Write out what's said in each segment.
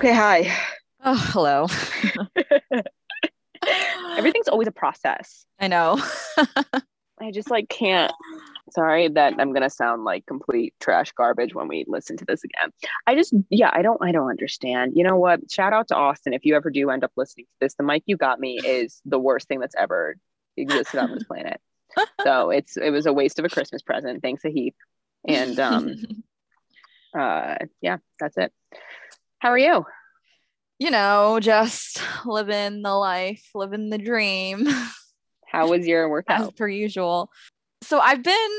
Okay, hi. Oh, hello. Everything's always a process. I know. I just like can't. Sorry that I'm gonna sound like complete trash garbage when we listen to this again. I just, yeah, I don't, I don't understand. You know what? Shout out to Austin if you ever do end up listening to this. The mic you got me is the worst thing that's ever existed on this planet. So it's it was a waste of a Christmas present. Thanks a heap. And um, uh, yeah, that's it. How are you? you know, just living the life, living the dream How was your as workout? per usual. So I've been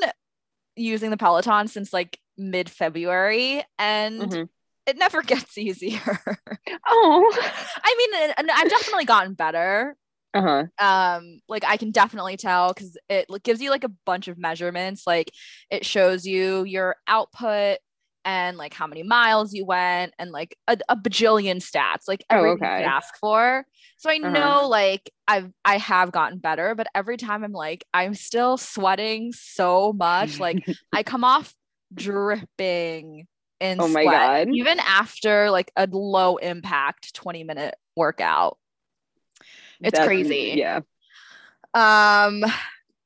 using the Peloton since like mid February and Mhm. it never gets easier. Oh, I mean, I've definitely gotten better. uh huh. um like i can definitely tell because it gives you like a bunch of measurements like it shows you your output and like how many miles you went and like a, a bajillion stats like Oh, everything you okay. could ask for so i Uh-huh. know like i've i have gotten better but every time i'm like i'm still sweating so much like i come off dripping in Oh my sweat, God. even after like a low impact 20 minute workout It's That's- crazy. Yeah. um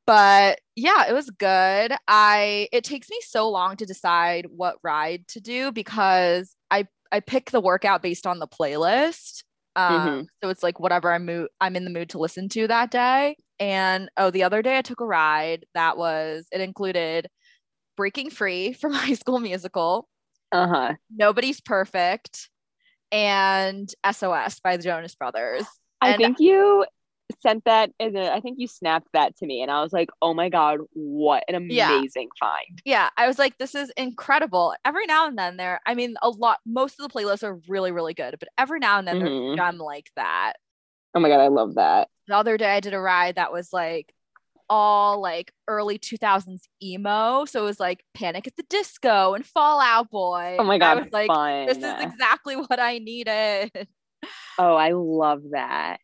but yeah it was good. I it takes me so long to decide what ride to do because i i pick the workout based on the playlist. Um Mhm. so it's like whatever i'm mood i'm in the mood to listen to that day. And oh the other day i took a ride that was it included breaking free from high school musical. Uh huh. nobody's perfect and sos by the jonas brothers. I And- think you sent that and I think you snapped that to me and I was like, oh my God, what an Yeah. amazing find. yeah, I was like, this is incredible. Every now and then there, I mean, a lot, most of the playlists are really, really good, but every now and then there's Mhm. a gem like that. Oh my God, I love that. The other day I did a ride that was like all like early 2000s emo. So it was like Panic at the Disco and Fall Out Boy. Oh my And I God, was like, fun. this is exactly what I needed. oh, I love that.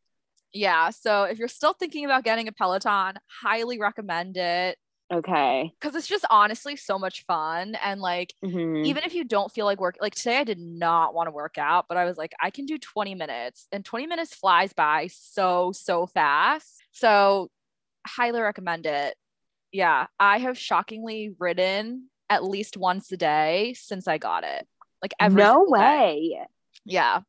Yeah. So if you're still thinking about getting a Peloton, highly recommend it Okay. because it's just honestly so much fun. And like, Mhm. even if you don't feel like work like today i did not want to work out but i was like i can do 20 minutes and 20 minutes flies by so so fast so highly recommend it yeah i have shockingly ridden at least once a day since i got it like every no single day. way. yeah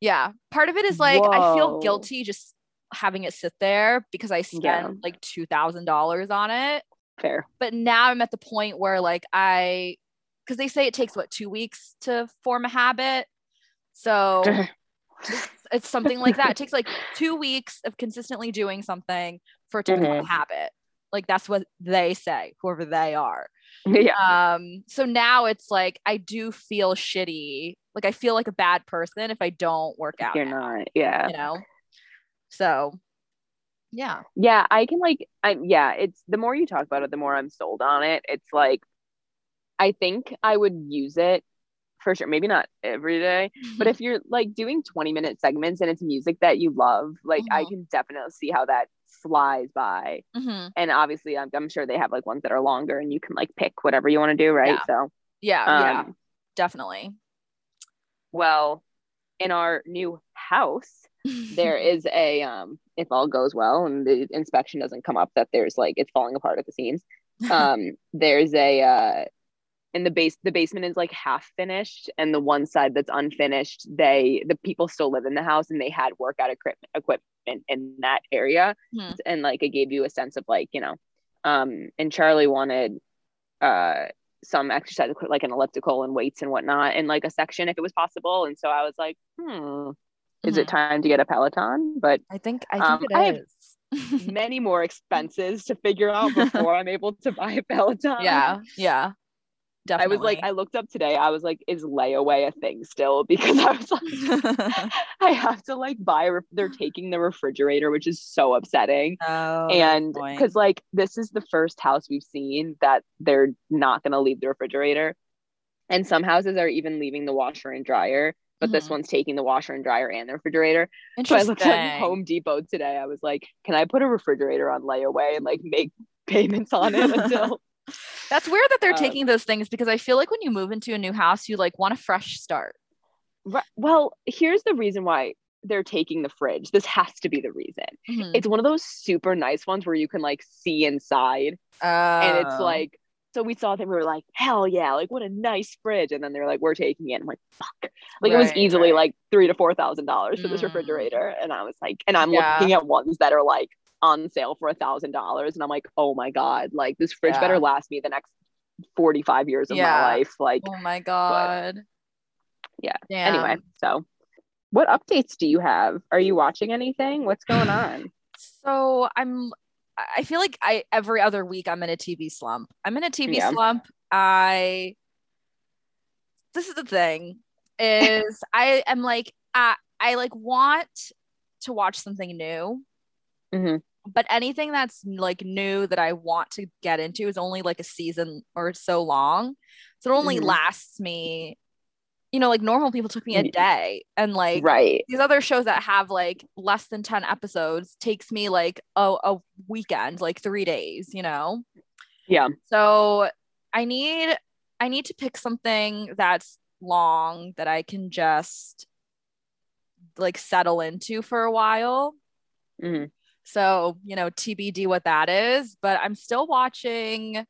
yeah part of it is like i feel guilty just having it sit there because i spent Yeah. like $2000 on it Fair. but now I'm at the point where like I because they say it takes what two weeks to form a habit. So it's, it's something like that. It takes like two weeks of consistently doing something for it to become a Mhm. habit. Like that's what they say, whoever they are. yeah. Um, so now it's like I do feel shitty. Like I feel like a bad person if I don't work out. You're now, not. Yeah. you know. So yeah. Yeah, I can like I yeah, it's the more you talk about it, the more I'm sold on it. It's like I think I would use it for sure. Maybe not every day, but if you're like doing 20 minute segments and it's music that you love, like I Mhm. can definitely see how that flies by. Mhm. And obviously, I'm, I'm sure they have like ones that are longer and you can like pick whatever you want to do, right? Yeah. So, yeah, yeah, um, definitely. well, in our new house, there is a um if all goes well and the inspection doesn't come up that there's like it's falling apart at the seams um there's a uh in the base the basement is like half finished and the one side that's unfinished they the people still live in the house and they had workout equipment equipment in that area Hmm. and like it gave you a sense of like you know um and charlie wanted uh some exercise equipment like an elliptical and weights and whatnot in like a section if it was possible and so i was like hmm is it Mhm. time to get a peloton but I think I Um, think I it have- is. many more expenses to figure out before I'm able to buy a Peloton. yeah, yeah. I was like, I looked up today. I was like, is layaway a thing still? Because I was like, I have to like buy. Re- they're taking the refrigerator, which is so upsetting. oh, and because like this is the first house we've seen that they're not going to leave the refrigerator, and some houses are even leaving the washer and dryer. But this Mhm. one's taking the washer and dryer and the refrigerator. So I looked at Home Depot today. I was like, can I put a refrigerator on layaway and like make payments on it until That's weird that they're Um, taking those things because I feel like when you move into a new house, you like want a fresh start. Right. Well, here's the reason why they're taking the fridge. This has to be the reason. Mhm. It's one of those super nice ones where you can like see inside and it's Oh. like so we saw them we were like hell yeah like what a nice fridge and then they're like we're taking it I'm like fuck like it was easily right. like three to four thousand dollars for this Mm. refrigerator and I was like and I'm Yeah. looking at ones that are like on sale for a thousand dollars and I'm like oh my god like this fridge Yeah. better last me the next 45 years of Yeah. my life like Oh my god. Yeah. Damn. anyway so what updates do you have are you watching anything what's going on So I'm I feel like I every other week I'm in a TV slump. I'm in a TV Yeah. slump. I this is the thing is I am like I I like want to watch something new. Mhm. But anything that's like new that I want to get into is only like a season or so long. So it only Mhm. lasts me, you know, like normal people took me a day. And like right these other shows that have like less than 10 episodes takes me like a, a weekend like three days you know yeah so i need i need to pick something that's long that i can just like settle into for a while Mhm. So you know tbd what that is but i'm still watching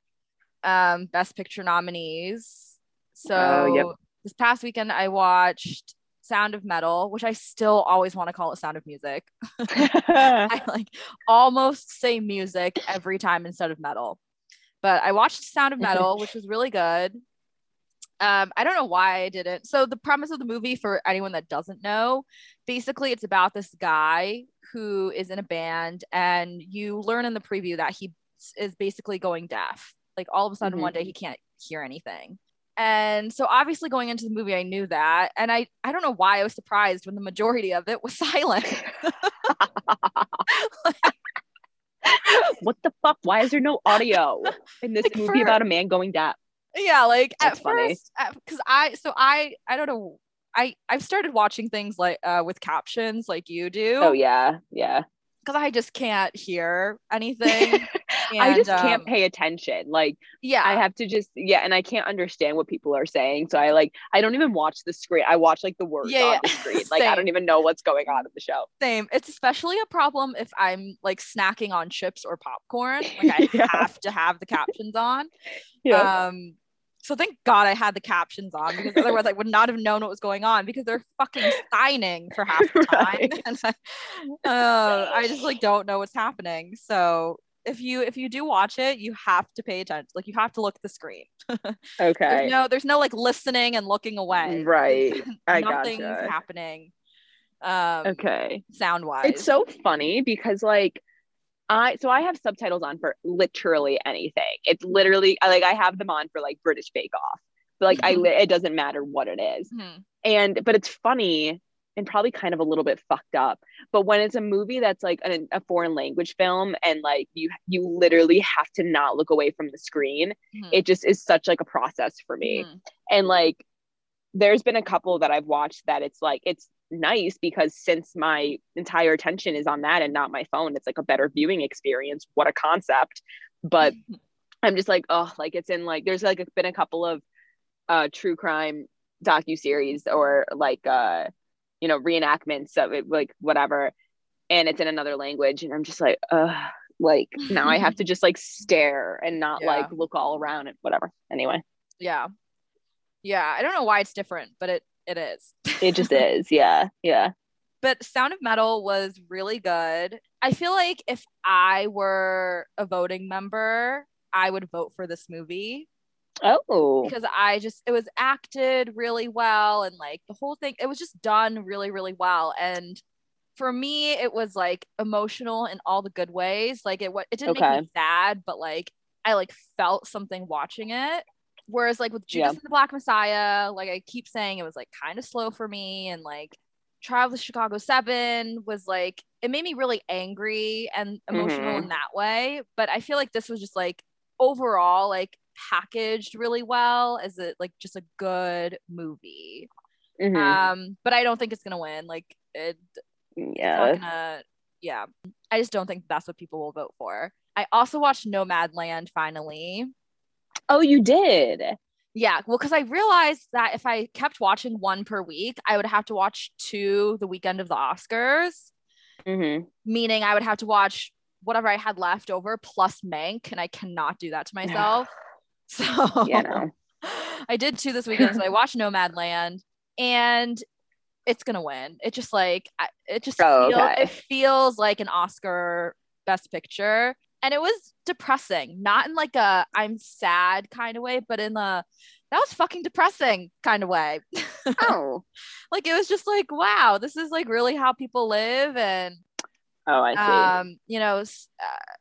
um best picture nominees so Oh, yep. this past weekend i watched sound of metal which i still always want to call it sound of music I like almost say music every time instead of metal. But I watched Sound of Metal, which was really good. Um, I don't know why I didn't. So the premise of the movie, for anyone that doesn't know, basically it's about this guy who is in a band, and you learn in the preview that he is basically going deaf. Like all of a sudden, Mhm. one day he can't hear anything. And so obviously going into the movie, I knew that. And I, I don't know why I was surprised when the majority of it was silent. what the fuck? Why is there no audio in this Like, movie for- about a man going deaf? yeah like That's at funny. first because i so i i don't know i i've started watching things like uh with captions like you do Oh yeah, yeah. because i just can't hear anything I just And, can't um, pay attention. Like yeah I have to just yeah, and I can't understand what people are saying. So I like I don't even watch the screen. I watch like the words Yeah, on yeah. the screen. Like I don't even know what's going on in the show. same it's especially a problem if i'm like snacking on chips or popcorn like i Yeah. have to have the captions on Yeah. um so thank god i had the captions on because otherwise i would not have known what was going on because they're fucking signing for half the time Right. and I, uh, I just like don't know what's happening so if you if you do watch it you have to pay attention like you have to look at the screen okay. there's no there's no like listening and looking away Right. I nothing's gotcha. happening um Okay. sound wise It's so funny because like I so I have subtitles on for literally anything. It's literally like I have them on for like British Bake Off. But like I it doesn't matter what it is. Mhm. And but it's funny and probably kind of a little bit fucked up. But when it's a movie that's like an, a foreign language film and like you you literally have to not look away from the screen, Mhm. it just is such like a process for me Mhm. and like there's been a couple that I've watched that it's like it's nice because since my entire attention is on that and not my phone it's like a better viewing experience. What a concept. But I'm just like oh like it's in like there's like been a couple of uh true crime docu series or like uh you know reenactments of it like whatever. And it's in another language and I'm just like uh like now I have to just like stare and not Yeah. like look all around and whatever. Anyway. Yeah. Yeah. I don't know why it's different but it it is. It just is. Yeah. Yeah. But Sound of Metal was really good. I feel like if I were a voting member, I would vote for this movie. Oh. Because I just it was acted really well and like the whole thing it was just done really really well. And for me it was like emotional in all the good ways. Like it it didn't make me sad but like I like felt something watching it whereas like with Judas Yeah. and the Black Messiah like I keep saying it was like kind of slow for me and like Trial of the Chicago 7 was like it made me really angry and emotional Mhm. in that way but I feel like this was just like overall like packaged really well as it like just a good movie Mhm. um but i don't think it's gonna win like it, it's yeah gonna yeah i just don't think that's what people will vote for i also watched nomadland finally oh you did Yeah, well, because I realized that if I kept watching one per week, I would have to watch two the weekend of the Oscars, hmm meaning I would have to watch whatever I had left over plus Mank, and I cannot do that to myself. So Yeah, no. I did two this weekend. So I watched Nomadland, and it's gonna win. It just like it just Oh, feel, okay. it feels like an Oscar Best Picture, and it was depressing. Not in like a I'm sad kind of way, but in the that was fucking depressing kind of way. Oh. like it was just like wow, this is like really how people live, and Oh, I see. um you know uh,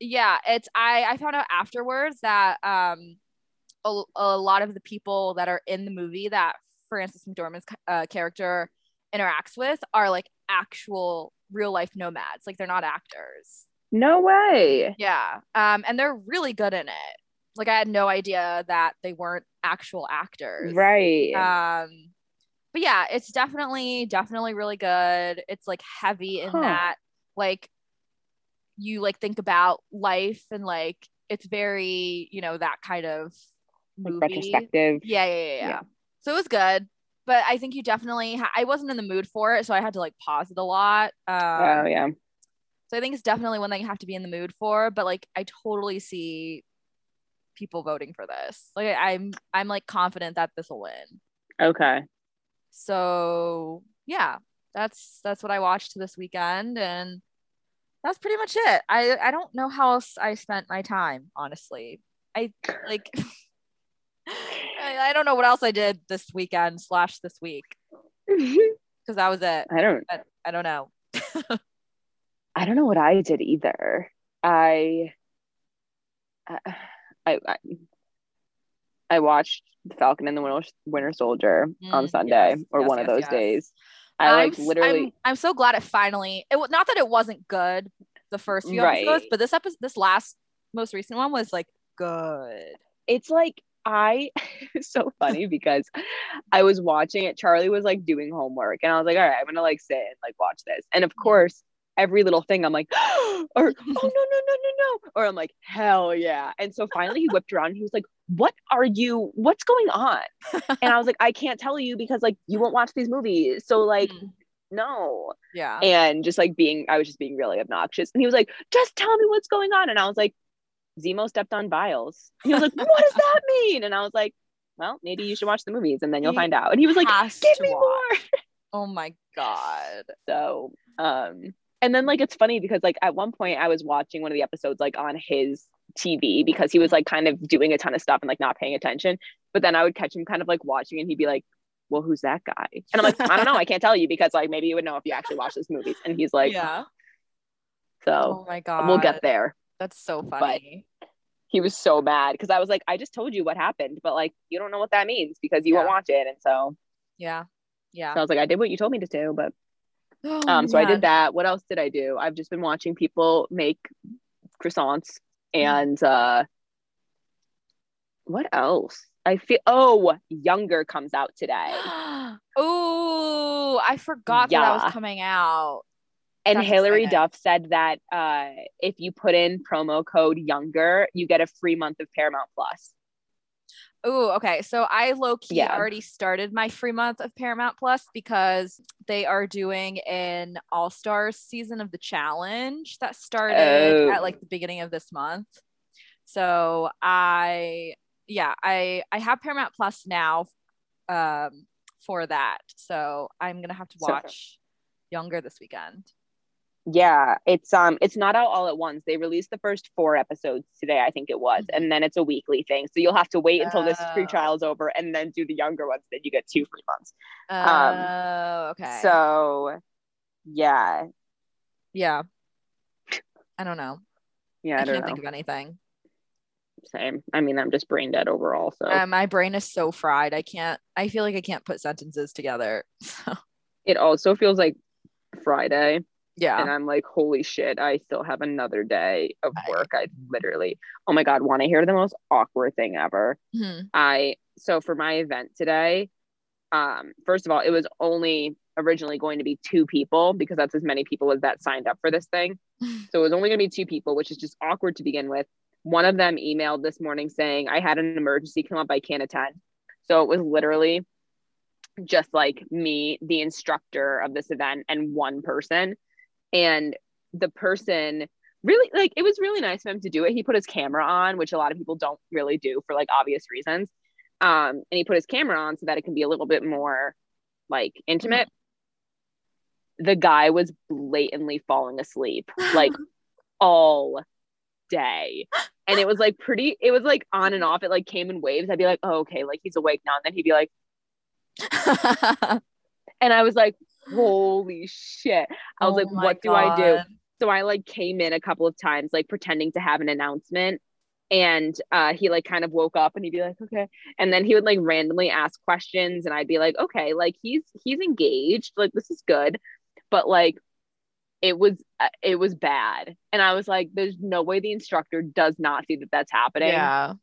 yeah it's i i found out afterwards that um a, a lot of the people that are in the movie that frances mcdormand's uh, character interacts with are like actual real life nomads like they're not actors no way. yeah um and they're really good in it like i had no idea that they weren't actual actors Right. um but yeah it's definitely definitely really good it's like heavy in Huh. that like you like think about life and like it's very you know that kind of like movie retrospective. yeah yeah, yeah yeah Yeah. so it was good but i think you definitely ha- i wasn't in the mood for it so i had to like pause it a lot um oh yeah. So i think it's definitely one that you have to be in the mood for but like i totally see people voting for this. Like i'm i'm like confident that this will win. Okay. so yeah that's that's what i watched this weekend and that's pretty much it. I i don't know how else i spent my time honestly. I like I, I don't know what else i did this weekend slash this week. Because that was it. I don't I, I don't know I don't know what I did either. I I I, I, watched The Falcon and the Winter, Winter Soldier on Mm, Sunday yes, or yes, one of those yes. days. I like I'm, literally I'm, I'm so glad it finally it was not that it wasn't good the first few Right. episodes but this episode this last most recent one was like good it's like I it's so funny because I was watching it. Charlie was like doing homework, and I was like, all right, I'm gonna like sit and like watch this. And of course, every little thing I'm like, or oh no, no, no, no, no. Or I'm like, hell yeah. And so finally he whipped around and he was like, What are you, what's going on? And I was like, I can't tell you because like you won't watch these movies. So like, Mm. no. yeah And just like being, I was just being really obnoxious. And he was like, just tell me what's going on. And I was like, Zemo stepped on Biles. And he was like, what does that mean? And I was like, well, maybe you should watch the movies and then you'll He find out. And he was like, give me watch. more. Oh my god. So, um, and then like it's funny because like at one point I was watching one of the episodes like on his TV because he was like kind of doing a ton of stuff and like not paying attention. But then I would catch him kind of like watching and he'd be like, Well, who's that guy? And I'm like, I don't know, I can't tell you because like maybe you would know if you actually watch those movies. And he's like, yeah. So Oh my god. we'll get there. That's so funny. He was so mad because I was like, I just told you what happened, but like you don't know what that means because you won't watch it. And so, yeah. Yeah. so I was like, I did what you told me to do, but Oh, Um, so I did that. What else did I do? I've just been watching people make croissants and uh what else? I feel oh, Younger comes out today. oh, I forgot that, that was coming out. And That's Hilary exciting. Duff said that uh if you put in promo code Younger, you get a free month of Paramount Plus. Oh, okay. So I low key Yeah. already started my free month of Paramount Plus because they are doing an All Stars season of the challenge that started Oh. at like the beginning of this month. So I, yeah, I I have Paramount Plus now, um, for that. So I'm gonna have to So- watch Younger this weekend. Yeah, it's um it's not out all at once. They released the first four episodes today, I think it was, Mhm. and then it's a weekly thing. So you'll have to wait until this free Oh. trial is over and then do the younger ones. Then you get two free months. Oh, Um, okay. So yeah, yeah, I don't know. yeah, I, I, don't can't know. think of anything. Same. I mean, I'm just brain dead overall. So Uh, my brain is so fried. I can't. I feel like I can't put sentences together. So it also feels like Friday, and. I'm like, holy shit, I still have another day of work. I literally, oh my god, want to hear the most awkward thing ever? Mhm. I so for my event today, um, first of all, it was only originally going to be two people because that's as many people as that signed up for this thing. So it was only going to be two people, which is just awkward to begin with. one of them emailed this morning saying I had an emergency come up, I can't attend. So it was literally just like me, the instructor of this event, and one person. And the person really like it was really nice of him to do it. He put his camera on, which a lot of people don't really do for like obvious reasons. Um, and he put his camera on so that it can be a little bit more like intimate. The guy was blatantly falling asleep like all day. And it was like pretty, it was like on and off. It like came in waves. I'd be like, oh, okay, like he's awake now. And then he'd be like, and I was like, holy shit. I was Oh like, what do I do? So I like came in a couple of times, like pretending to have an announcement. And uh, he like kind of woke up and he'd be like, okay. And then he would like randomly ask questions and I'd be like, okay, like he's he's engaged. Like this is good. But like it was uh, it was bad. And I was like, there's no way the instructor does not see that that's happening. Yeah.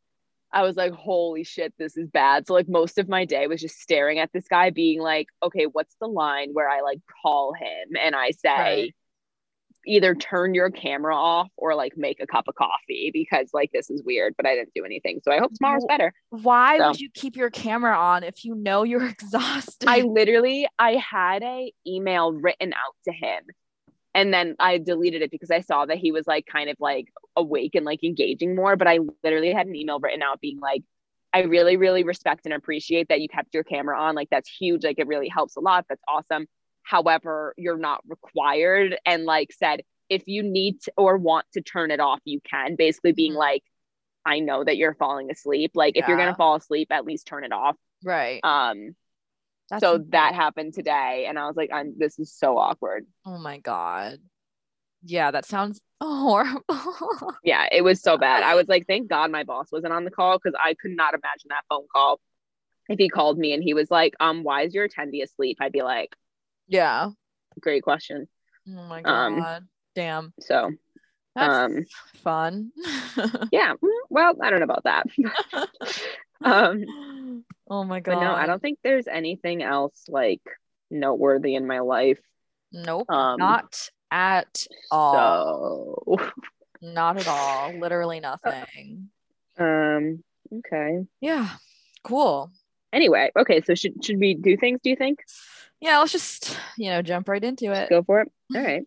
I was like, holy shit, this is bad. So like most of my day was just staring at this guy, being like, okay, what's the line where I like call him and I say Right. either turn your camera off or like make a cup of coffee because like this is weird, but I didn't do anything. So I hope tomorrow's better. Why So- would you keep your camera on if you know you're exhausted? I literally I had a email written out to him and then I deleted it because I saw that he was like kind of like awake and like engaging more. But I literally had an email written out being like, I really, really respect and appreciate that you kept your camera on. Like that's huge. Like it really helps a lot. That's awesome. However, you're not required and like said, if you need to or want to turn it off, you can. Basically being Mhm. like, I know that you're falling asleep. Like if you're gonna fall asleep, at least turn it off. right. Um That's so insane. that happened today and i was like i'm this is so awkward Oh my god. Yeah, that sounds horrible. yeah it was so bad i was like thank god my boss wasn't on the call because i could not imagine that phone call if he called me and he was like um why is your attendee asleep i'd be like yeah. great question Oh my Um, god. Damn. so That's um, fun. yeah well i don't know about that um oh my god. but no i don't think there's anything else like noteworthy in my life Nope. um not at all. so Not at all. Literally nothing. um okay Yeah. Cool. anyway okay so should should we do things do you think Yeah, let's just, you know, jump right into it. go for it. All right.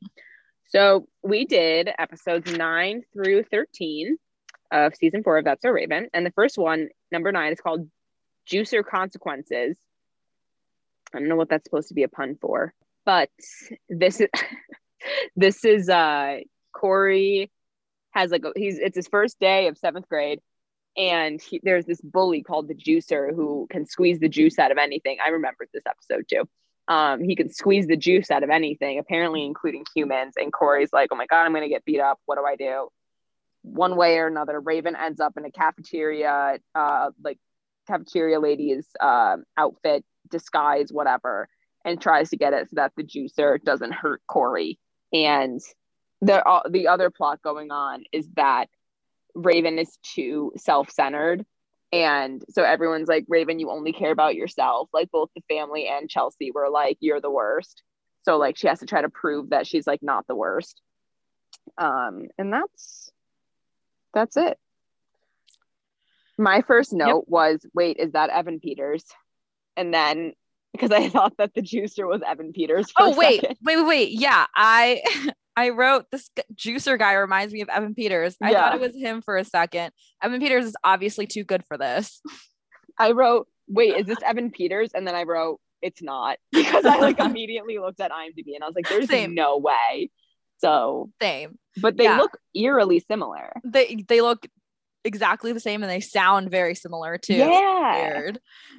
So we did episodes nine through 13 of season four of That's So Raven. And the first one, number nine, is called Juicer Consequences. I don't know what that's supposed to be a pun for, but this is this is uh Corey has like a, he's it's his first day of seventh grade and he, there's this bully called the juicer who can squeeze the juice out of anything. I remembered this episode too. Um, he can squeeze the juice out of anything, apparently including humans. And Corey's like, "Oh my god, I'm gonna get beat up. What do I do?" One way or another, Raven ends up in a cafeteria, uh, like cafeteria lady's uh, outfit, disguise, whatever, and tries to get it so that the juicer doesn't hurt Corey. And the uh, the other plot going on is that Raven is too self-centered. And so everyone's like Raven you only care about yourself. Like both the family and Chelsea were like you're the worst. So like she has to try to prove that she's like not the worst. Um and that's that's it my first note was wait is that Evan Peters and then because I thought that the juicer was Evan Peters Oh wait, second. wait, wait, wait. Yeah, I I wrote this juicer guy reminds me of Evan Peters. I thought it was him for a second. Evan Peters is obviously too good for this. I wrote, wait, is this Evan Peters? And then I wrote, it's not because I like immediately looked at IMDb and I was like, there's Same. no way. So, Same. but they Yeah. look eerily similar. They they look exactly the same and they sound very similar too. Yeah. Weird.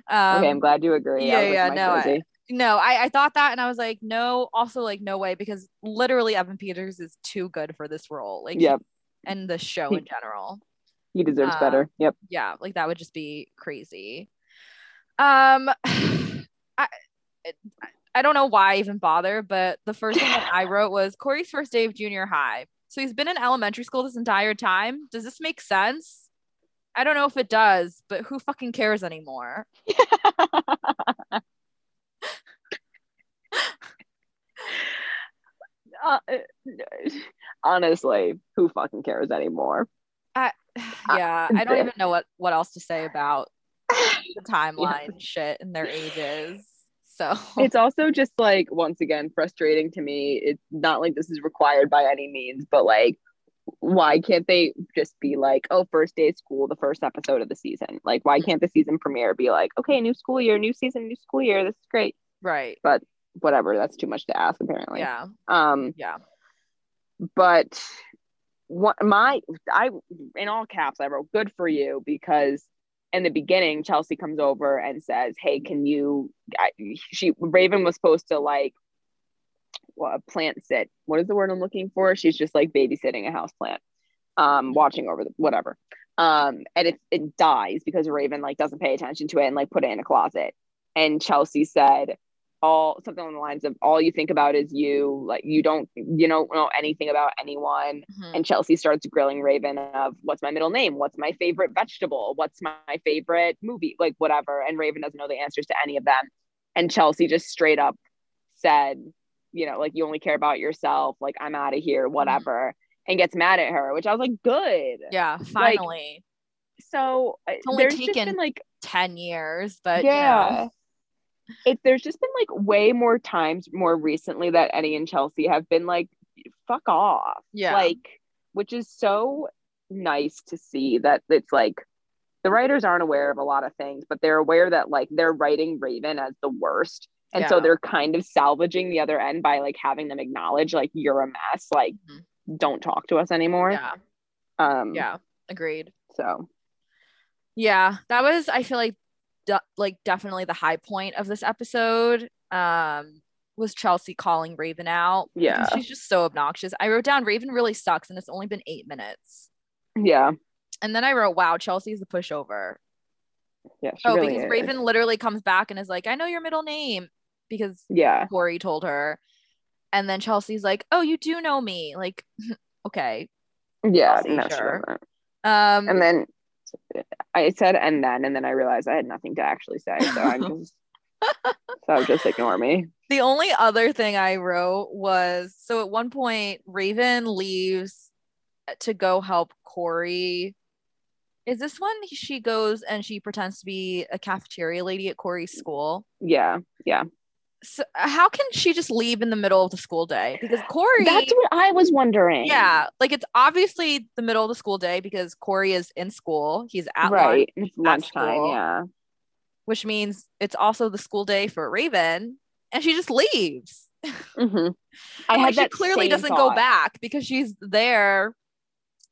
Um, okay, I'm glad you agree. yeah, like, yeah, no, I- no, I, I thought that and I was like, no, also like no way because literally Evan Peters is too good for this role. Like Yep, and the show He- in general. he deserves uh, better. Yep. yeah like that would just be crazy um i i don't know why I even bother but the first thing that i wrote was corey's first day of junior high so he's been in elementary school this entire time does this make sense i don't know if it does but who fucking cares anymore Uh, honestly, who fucking cares anymore? I, yeah, I don't even know what what else to say about the timeline shit and their ages. So it's also just like once again frustrating to me. It's not like this is required by any means, but like why can't they just be like, oh, first day of school, the first episode of the season? Like, why can't the season premiere be like, okay, new school year, new season, new school year, this is great. Right. But whatever, that's too much to ask apparently. Yeah. Um Yeah. but what my I in all caps I wrote good for you because in the beginning Chelsea comes over and says, "Hey, can you?" She Raven was supposed to like well, plant sit. What is the word I'm looking for? She's just like babysitting a house plant, um, watching over the whatever. Um, and it it dies because Raven like doesn't pay attention to it and like put it in a closet. And Chelsea said, all something on the lines of all you think about is you like you don't you don't know anything about anyone. Mhm. and chelsea starts grilling raven of what's my middle name? What's my favorite vegetable? What's my favorite movie? Like whatever. And raven doesn't know the answers to any of them. And chelsea just straight up said you know like you only care about yourself. Like i'm out of here whatever and gets mad at her which i was like good. Yeah, finally. so it's only taken been like 10 years, but yeah. yeah. It there's just been like way more times more recently that Eddie and Chelsea have been like, fuck off. Yeah. Like, which is so nice to see that it's like the writers aren't aware of a lot of things, but they're aware that like they're writing Raven as the worst. And so they're kind of salvaging the other end by like having them acknowledge like you're a mess, like don't talk to us anymore. yeah. Um Yeah. Agreed. so Yeah, that was I feel like de- like definitely the high point of this episode. Um was Chelsea calling Raven out. Yeah. She's just so obnoxious. I wrote down Raven really sucks and it's only been 8 minutes. yeah. And then I wrote wow, Chelsea's the pushover. Yeah. She oh, really because is. Raven literally comes back and is like, "I know your middle name." Because Yeah. Corey told her. And then Chelsea's like, "Oh, you do know me." Like, okay. Yeah. No, sure. Um and then I said and then and then I realized I had nothing to actually say. So I'm just so just ignore me. The only other thing I wrote was so at one point Raven leaves to go help Corey. Is this when she goes and she pretends to be a cafeteria lady at Corey's school? Yeah, yeah. So how can she just leave in the middle of the school day? Because Corey That's what I was wondering. Yeah, like it's obviously the middle of the school day because Corey is in school. He's at lunch, right. It's lunchtime. school. Yeah. which means it's also the school day for Raven, and she just leaves. hmm I had like, she clearly doesn't go back because she's there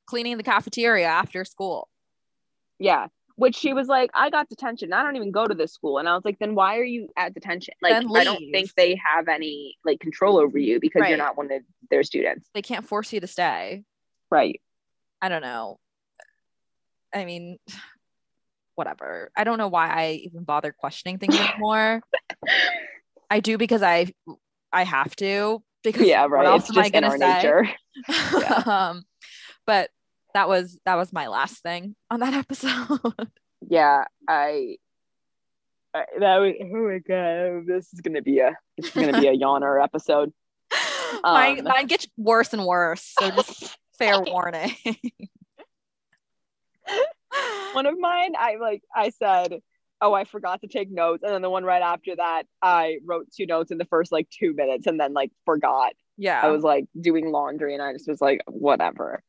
cleaning the cafeteria after school. Yeah. Which she was like, I got detention. I don't even go to this school. And I was like, then why are you at detention? Like, I don't think they have any like control over you because Right. you're not one of their students. They can't force you to stay. Right. I don't know. I mean, whatever. I don't know why I even bother questioning things anymore. I do because I I have to because Yeah, right. what else It's am I in gonna our say? Yeah. um, but that was that was my last thing on that episode. Yeah. I, I that was, oh my god, this is gonna be a is gonna be a yawner episode. mine, Um, mine gets worse and worse. So just fair warning. one of mine i like i said oh i forgot to take notes and then the one right after that i wrote two notes in the first like two minutes and then like forgot yeah. i was like doing laundry and i just was like whatever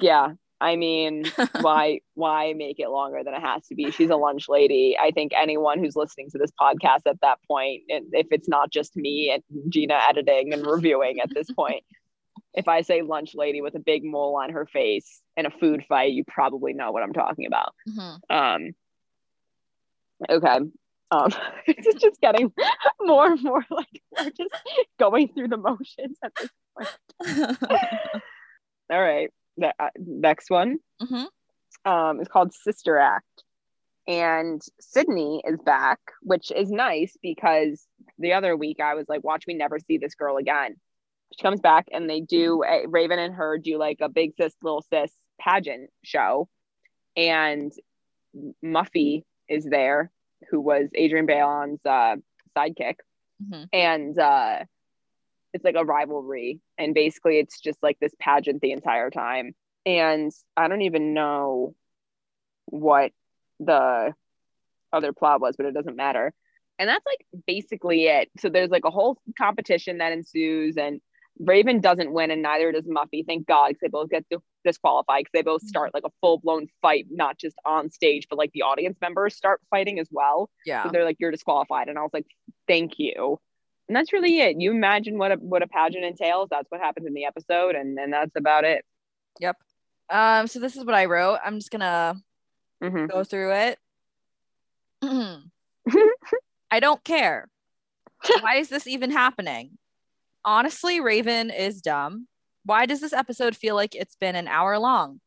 yeah i mean why why make it longer than it has to be? She's a lunch lady. I think anyone who's listening to this podcast at that point and if it's not just me and geena editing and reviewing at this point if i say lunch lady with a big mole on her face in a food fight you probably know what i'm talking about. Mhm. um okay. Um it's just getting more and more like we're just going through the motions at this point. all right the uh, next one. Mhm. um is called sister act. And sydney is back which is nice because the other week i was like watch me never see this girl again. She comes back and they do a, raven and her do like a big sis little sis pageant show. And muffy is there who was adrienne Bailon's uh sidekick. Mhm. and uh it's like a rivalry and basically it's just like this pageant the entire time and I don't even know what the other plot was, but it doesn't matter. And that's like basically it. So there's like a whole competition that ensues, and Raven doesn't win, and neither does Muffy. Thank God, because they both get disqualified because they both mm-hmm. start like a full blown fight, not just on stage, but like the audience members start fighting as well. Yeah. So they're like, "You're disqualified," and I was like, "Thank you." And that's really it. You imagine what a what a pageant entails. That's what happens in the episode, and and that's about it. Yep. Um, so this is what I wrote. I'm just gonna Mhm. go through it. I don't care. Why is this even happening? Honestly, Raven is dumb. Why does this episode feel like it's been an hour long?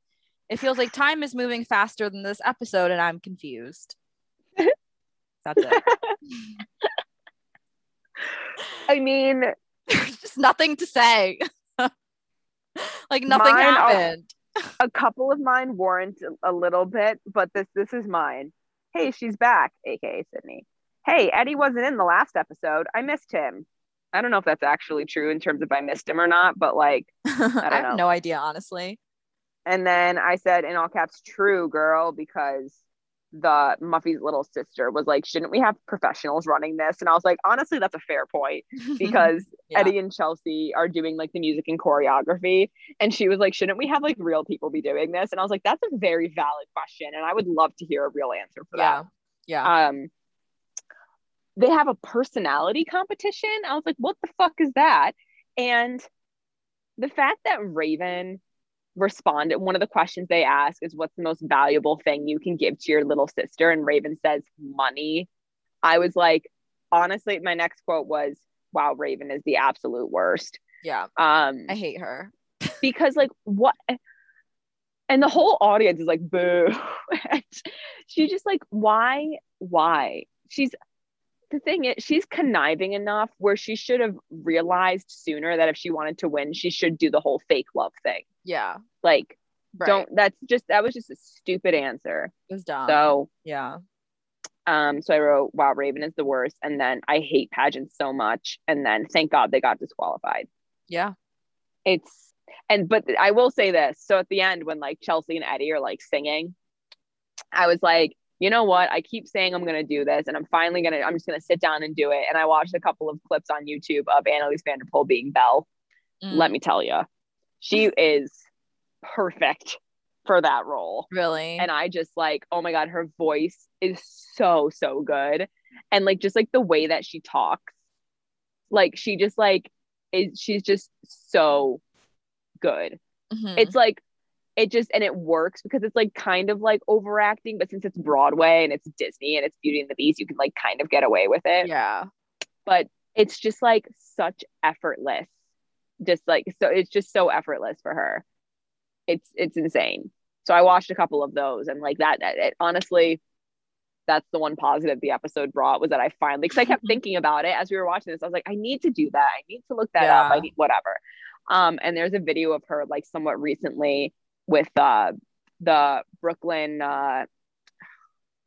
It feels like time is moving faster than this episode, and I'm confused. That's it. I mean, There's just nothing to say. like nothing Mine happened. a couple of mine warrant a little bit, but this this is mine. Hey, she's back, aka Sydney. Hey, Eddie wasn't in the last episode. I missed him. I don't know if that's actually true in terms of I missed him or not, but like, I, have know. no idea, honestly. and then I said in all caps, true girl, because the Muffy's little sister was like, shouldn't we have professionals running this? And I was like, honestly, that's a fair point because Yeah. Eddie and Chelsea are doing like the music and choreography. And she was like, shouldn't we have like real people be doing this? And I was like, that's a very valid question. And I would love to hear a real answer for that yeah. Yeah. Um, they have a personality competition. I was like, what the fuck is that? And the fact that Raven responded, one of the questions they ask is, what's the most valuable thing you can give to your little sister? And Raven says, money. I was like, honestly, my next quote was, wow, Raven is the absolute worst. yeah. Um, I hate her. because like what and the whole audience is like boo And she just like why why she's the thing is she's conniving enough where she should have realized sooner that if she wanted to win she should do the whole fake love thing Yeah. like Right. don't that's just that was just a stupid answer It was dumb. so yeah. um so i wrote wow raven is the worst and then i hate pageants so much and then thank god they got disqualified Yeah. it's and but I will say this. So at the end, when like Chelsea and Eddie are like singing, I was like, you know what? I keep saying I'm gonna do this, and I'm finally gonna. I'm just gonna sit down and do it. And I watched a couple of clips on YouTube of Anneliese van der Pol being Belle. Mm, Let me tell you, she is perfect for that role. really. And I just like, oh my god, her voice is so so good, and like just like the way that she talks, like she just like is. She's just so good Mhm. it's like it just and it works because it's like kind of like overacting but since it's broadway and it's disney and it's beauty and the beast you can like kind of get away with it. Yeah. but it's just like such effortless. Just like so it's just so effortless for her. It's it's insane. So i watched a couple of those and like that it, honestly that's the one positive the episode brought was that i finally because i kept thinking about it as we were watching this. I was like i need to do that. I need to look that up. I need whatever. Um and there's a video of her like somewhat recently with uh the brooklyn uh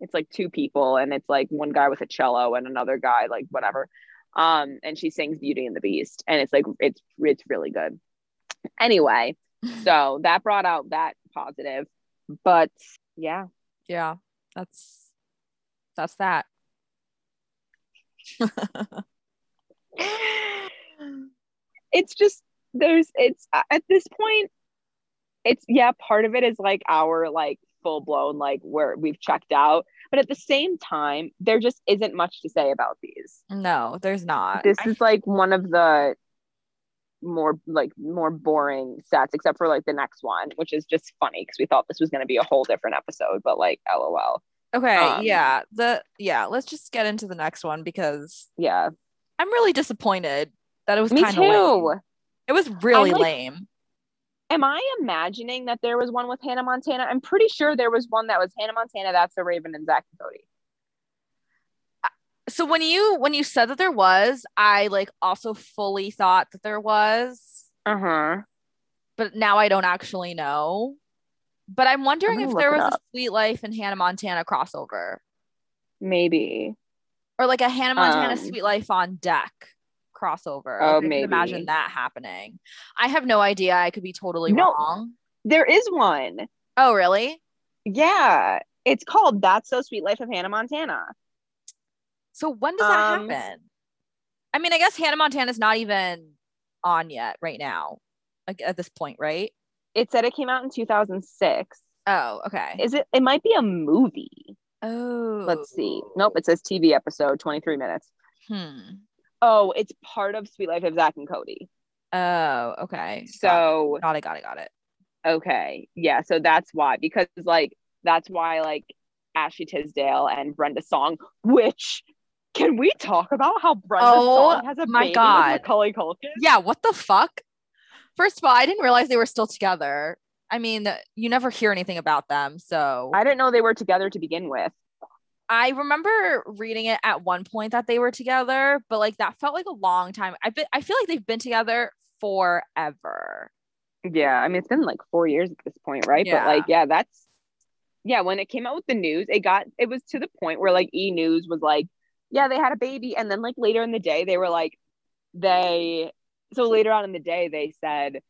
it's like two people and it's like one guy with a cello and another guy like whatever um and she sings beauty and the beast and it's like it's it's really good anyway so that brought out that positive but yeah yeah. That's that's that. it's just there's it's at this point it's yeah part of it is like our like full blown like where we've checked out but at the same time there just isn't much to say about these no, there's not. this is like one of the more like more boring sets except for like the next one which is just funny because we thought this was going to be a whole different episode but like lol okay. um, yeah. The yeah. Let's just get into the next one because yeah I'm really disappointed that it was me kind of too lame. It was really like- lame. Am i imagining that there was one with hannah montana? I'm pretty sure there was one that was hannah montana that's the raven and zach and cody So when you when you said that there was, I like also fully thought that there was, uh-huh. But now I don't actually know. But I'm wondering if there was a. Suite Life and Hannah Montana crossover. maybe. Or like a Hannah Montana Um, Suite Life on deck crossover. Oh, could imagine that happening. I have no idea. I could be totally No. wrong. There is one. Oh, really? Yeah. It's called That's So Suite Life of Hannah Montana. So when does that Um, happen? I mean, I guess Hannah Montana's not even on yet right now, like at this point, right? It said it came out in 2006. Oh, okay. Is it? It might be a movie. oh, Let's see. Nope, it says TV episode, 23 minutes. Hmm. Oh, it's part of Suite Life of Zack and Cody. Oh, okay. So, got it, got it, got it. okay. Yeah. So that's why, because like, that's why like Ashley Tisdale and Brenda Song, which can we talk about how Brenda Oh, Song has a my baby God. with Macaulay Culkin? Yeah, what the fuck? First of all, I didn't realize they were still together. I mean, you never hear anything about them, so I didn't know they were together to begin with. I remember reading it at one point that they were together, but like that felt like a long time. I been, I feel like they've been together forever. Yeah, I mean it's been like four years at this point, right? Yeah. But like, yeah, that's yeah. When it came out with the news, it got it was to the point where like E News was like, yeah, they had a baby, and then like later in the day, they were like, they so later on in the day they said,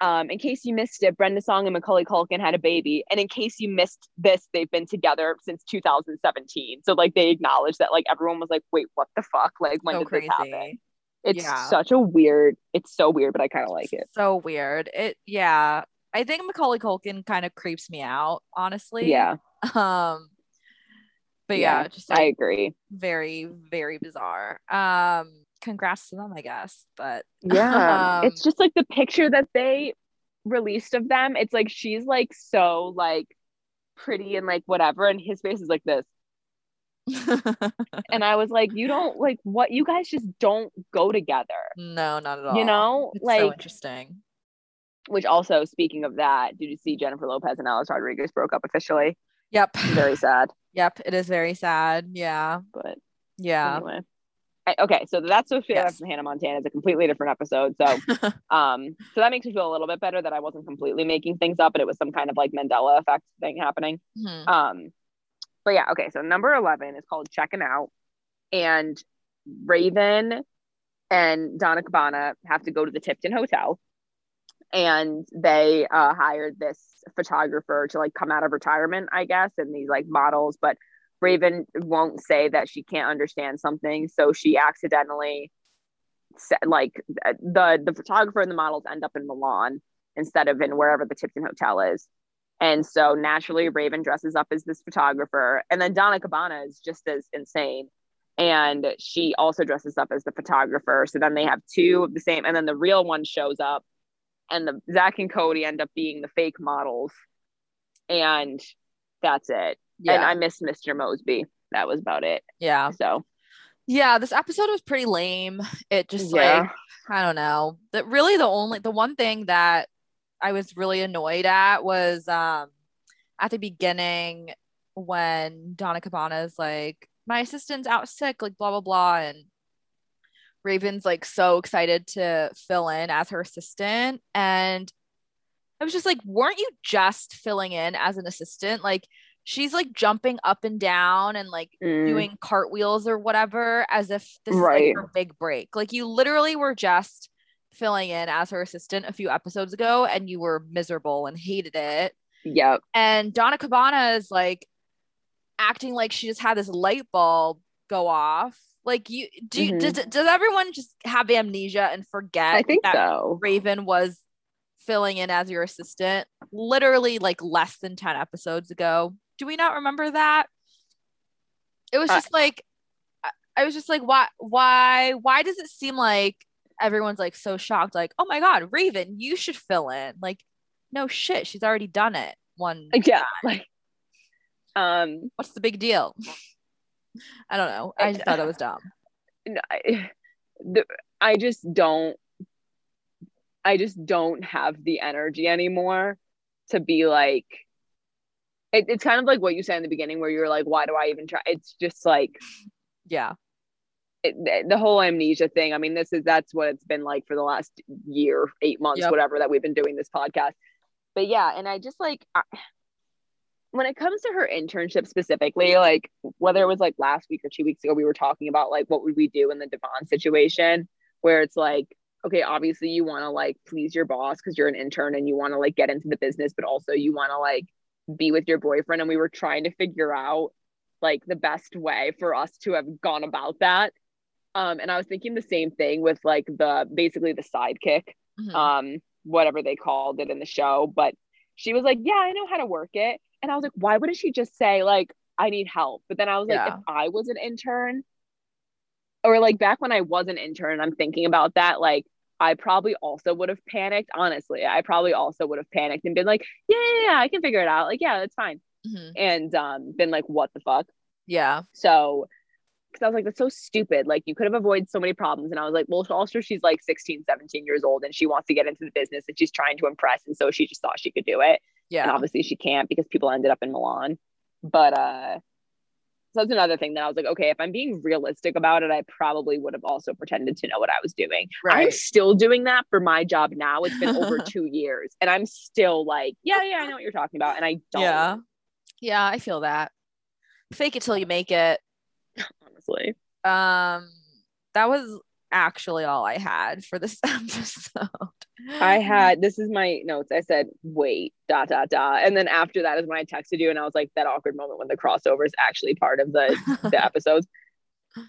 um, in case you missed it, Brenda Song and Macaulay Culkin had a baby, and in case you missed this, they've been together since 2017. So like they acknowledged that like everyone was like, wait, what the fuck? Like when so did crazy. this happen? It's Yeah. such a weird. It's so weird, but I kind of like it. So weird. It yeah. I think Macaulay Culkin kind of creeps me out, honestly. Yeah, Um but yeah, Yeah, just I agree. very, very bizarre. Um congrats to them, I guess. But Yeah. Um, it's just like the picture that they released of them. It's like she's like so like pretty and like whatever. And his face is like this. And I was like, you don't like what you guys just don't go together. no, not at all. You know, It's so like interesting. which also speaking of that, did you see Jennifer Lopez and Alex Rodriguez broke up officially? Yep. Very sad. Yep. It is very sad. Yeah. But Yeah. anyway. Okay, so that's so fair Yes. from Hannah Montana. It's a completely different episode. So um so that makes me feel a little bit better that I wasn't completely making things up and it was some kind of like Mandela effect thing happening. Mhm. Um, but yeah, okay. So number eleven is called Checking Out, and Raven and Donna Cabonna have to go to the Tipton Hotel, and they uh, hired this photographer to like come out of retirement, I guess, and these like models, but Raven won't say that she can't understand something, so she accidentally said like uh, the the photographer and the models end up in Milan instead of in wherever the Tipton Hotel is. And so naturally, Raven dresses up as this photographer. And then Donna Cabonna is just as insane. And she also dresses up as the photographer. So then they have two of the same. And then the real one shows up. And the Zack and Cody end up being the fake models. And that's it. Yeah. And I missed Mr. Moseby. That was about it. yeah. So Yeah. This episode was pretty lame. It just yeah. like I don't know. That really the only the one thing that I was really annoyed at was um at the beginning when Donna Cabonna's like, my assistant's out sick, like blah blah blah, and Raven's like so excited to fill in as her assistant. And I was just like, weren't you just filling in as an assistant? Like she's like jumping up and down and like Mm, doing cartwheels or whatever as if this is Right. like her big break. Like you literally were just filling in as her assistant a few episodes ago and you were miserable and hated it. yep. And Donna Cabonna is like acting like she just had this light bulb go off. Like you do Mhm. does, does everyone just have amnesia and forget I think that so. Raven was filling in as your assistant literally like less than 10 episodes ago. Do we not remember that? It was Uh, just like I- was just like why why why does it seem like everyone's like so shocked like oh my god Raven you should fill in like no shit she's already done it one Yeah. Like, um, what's the big deal? I don't know. I just thought that was dumb. no, I, the, I just don't I just don't have the energy anymore to be like it, it's kind of like what you said in the beginning where you're like why do I even try it's just like Yeah. it, the- whole amnesia thing I mean this is that's what it's been like for the last year 8 months Yep. whatever that we've been doing this podcast but yeah and I just like I, when it comes to her internship specifically, like whether it was like last week or two weeks ago, we were talking about like what would we do in the Devon situation, where it's like okay, obviously you want to like please your boss because you're an intern and you want to like get into the business, but also you want to like be with your boyfriend. And we were trying to figure out like the best way for us to have gone about that. Um, and I was thinking the same thing with like the basically the sidekick, Mhm. um, whatever they called it in the show. But she was like, Yeah, I know how to work it. And I was like, Why wouldn't she just say, like, I need help? But then I was like, Yeah. if I was an intern, or like back when I was an intern, I'm thinking about that, like, I probably also would have panicked. Honestly, I probably also would have panicked and been like, yeah, yeah, yeah, I can figure it out. Like, yeah, it's fine. Mhm. And um, been like, what the fuck? Yeah. So, because I was like, that's so stupid. Like, you could have avoided so many problems. And I was like, well, also, she's like 16, 17 years old and she wants to get into the business and she's trying to impress. And so she just thought she could do it. Yeah. And obviously, she can't because people ended up in Milan. But, uh, so that's another thing that I was like, okay, if I'm being realistic about it, I probably would have also pretended to know what I was doing. I'm still doing that for my job now. It's been over two years, and I'm still like, yeah, yeah, I know what you're talking about, and I don't. Yeah. Yeah, I feel that. Fake it till you make it. honestly. Um, that was actually all I had for this episode. I had this is my notes. I said, wait, dot dot dot, and then after that is when I texted you, and I was like, that awkward moment when the crossover is actually part of the the episodes.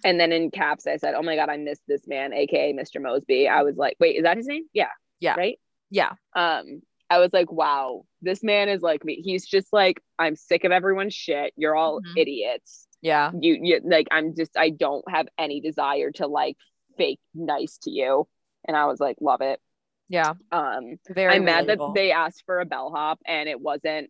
And then in caps, I said, oh my god, I missed this man, aka Mr. Moseby. I was like, wait, is that his name? Yeah, Yeah. right. yeah. um i was like wow this man is like me he's just like i'm sick of everyone's shit you're all Mhm. idiots Yeah. you, you like i'm just i don't have any desire to like fake nice to you and i was like love it Yeah. um Very i'm mad that they asked for a bellhop and it wasn't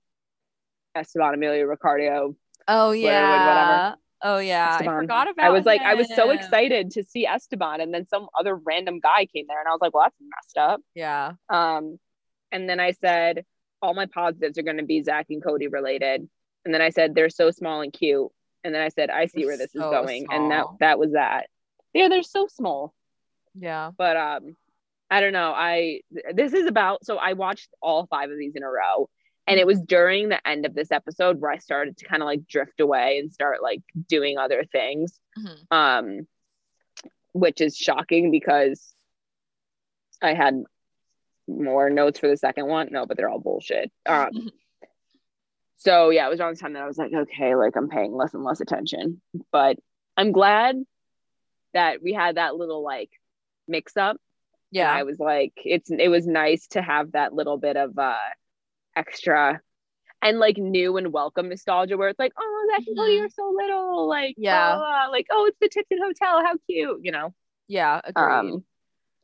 esteban emilio ricardo Oh Whatever, yeah. Oh yeah. Esteban. I forgot about i was like i was so excited to see esteban and then some other random guy came there and i was like well that's messed up Yeah. Um, and then I said, all my positives are going to be Zack and Cody related. And then I said, they're so small and cute. And then I said, I see They're where this is so going. And that that was that. Yeah, they're so small. Yeah. But um, I don't know. I this is about so I watched all five of these in a row. And it was during the end of this episode where I started to kind of like drift away and start like doing other things. Mhm. Um, which is shocking because I had more notes for the second one. No, but they're all bullshit. Um, so yeah, it was around the time that I was like, okay, like I'm paying less and less attention. But I'm glad that we had that little like mix up. And Yeah. I was like, it's it was nice to have that little bit of uh extra and like new and welcome nostalgia where it's like, oh, and Cody Mhm. are so little, like Yeah. like oh, it's the Tipton Hotel, how cute, you know. Yeah. Agreed. Um,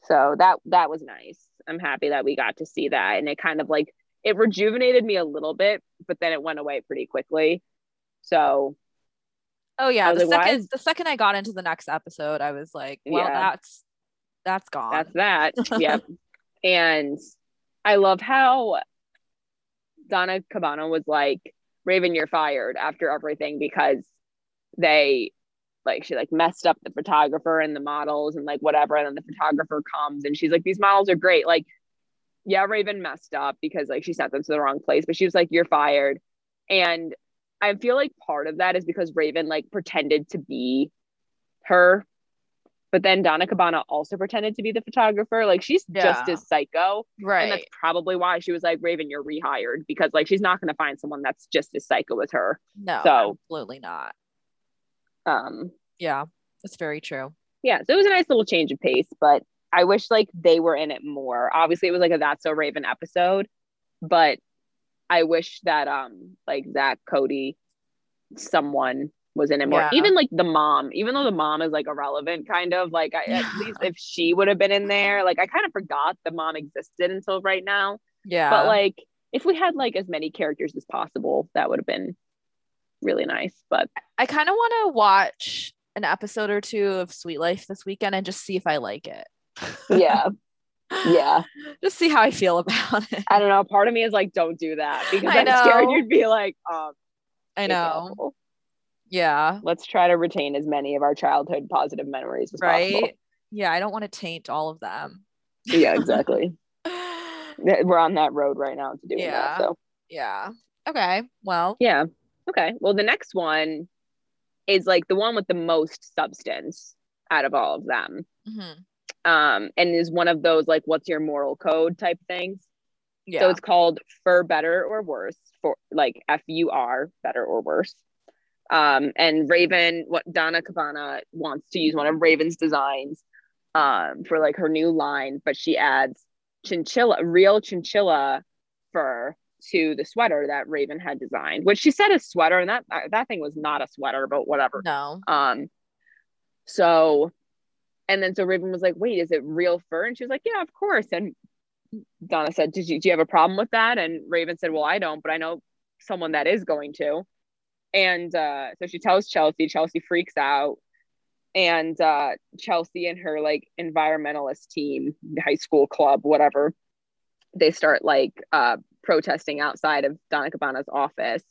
so that that was nice. I'm happy that we got to see that, and it kind of like it rejuvenated me a little bit, but then it went away pretty quickly. So oh yeah. The like, second the second I got into the next episode, I was like, well, Yeah. that's that's gone. that's that. yep. And I love how Donna Cabonna was like, Raven, you're fired after everything because they like she like messed up the photographer and the models and like whatever. And then the photographer comes and she's like, These models are great. Like, yeah, Raven messed up because like she sent them to the wrong place, but she was like, You're fired. And I feel like part of that is because Raven like pretended to be her but then Donna Cabonna also pretended to be the photographer. Like she's just Yeah. as psycho. right. And that's probably why she was like, Raven, you're rehired because like she's not gonna find someone that's just as psycho as her. no, so- absolutely not. Um Yeah. That's very true. yeah, so it was a nice little change of pace, but I wish like they were in it more. Obviously it was like a That's So Raven episode, but I wish that um like Zack, Cody, someone was in it more. Yeah. Even like the mom, even though the mom is like irrelevant, kind of like I, Yeah. at least if she would have been in there, like I kind of forgot the mom existed until right now. Yeah. But like if we had like as many characters as possible, that would have been really nice. But I kind of want to watch an episode or two of Suite Life this weekend and just see if I like it. yeah, yeah. just see how I feel about it. I don't know. Part of me is like, don't do that because I I'm scared you'd be like, um, I know. awful. Yeah. Let's try to retain as many of our childhood positive memories as Right. possible. Yeah. I don't want to taint all of them. Yeah, exactly. We're on that road right now to doing Yeah. that. So yeah. Okay. Well, yeah. Okay. Well, the next one is like the one with the most substance out of all of them. mhm. um, and is one of those like, what's your moral code type things. Yeah. So it's called for better or worse for like F U R better or worse. Um, and Raven, what Donna Cabonna wants to use one of Raven's designs um, for like her new line, but she adds chinchilla, real chinchilla fur to the sweater that Raven had designed, which she said a sweater, and that that thing was not a sweater, but whatever. no. Um, so, and then so Raven was like, "Wait, is it real fur?" And she was like, "Yeah, of course." And Donna said, "Did you do you have a problem with that?" And Raven said, "Well, I don't, but I know someone that is going to." And uh, so she tells Chelsea. Chelsea freaks out, and uh, Chelsea and her like environmentalist team, high school club, whatever, they start like uh, protesting outside of Donna Cabonna's office.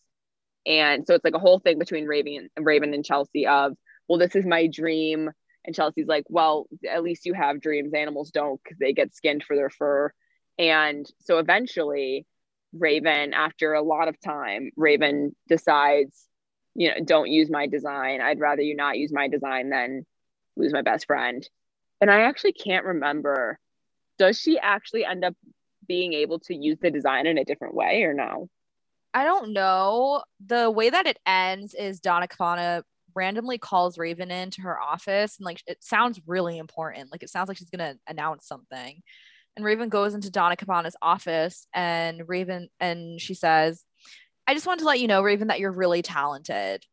And so it's like a whole thing between Raven and Raven and Chelsea of, well, this is my dream. And Chelsea's like, well, at least you have dreams. Animals don't because they get skinned for their fur. And so eventually, Raven, after a lot of time, Raven decides, you know, don't use my design. I'd rather you not use my design than lose my best friend. And I actually can't remember. Does she actually end up being able to use the design in a different way or no? I don't know. The way that it ends is Donna Cabonna randomly calls Raven into her office and like it sounds really important. Like it sounds like she's gonna announce something. And Raven goes into Donna Cabonna's office and Raven and she says, I just wanted to let you know, Raven, that you're really talented.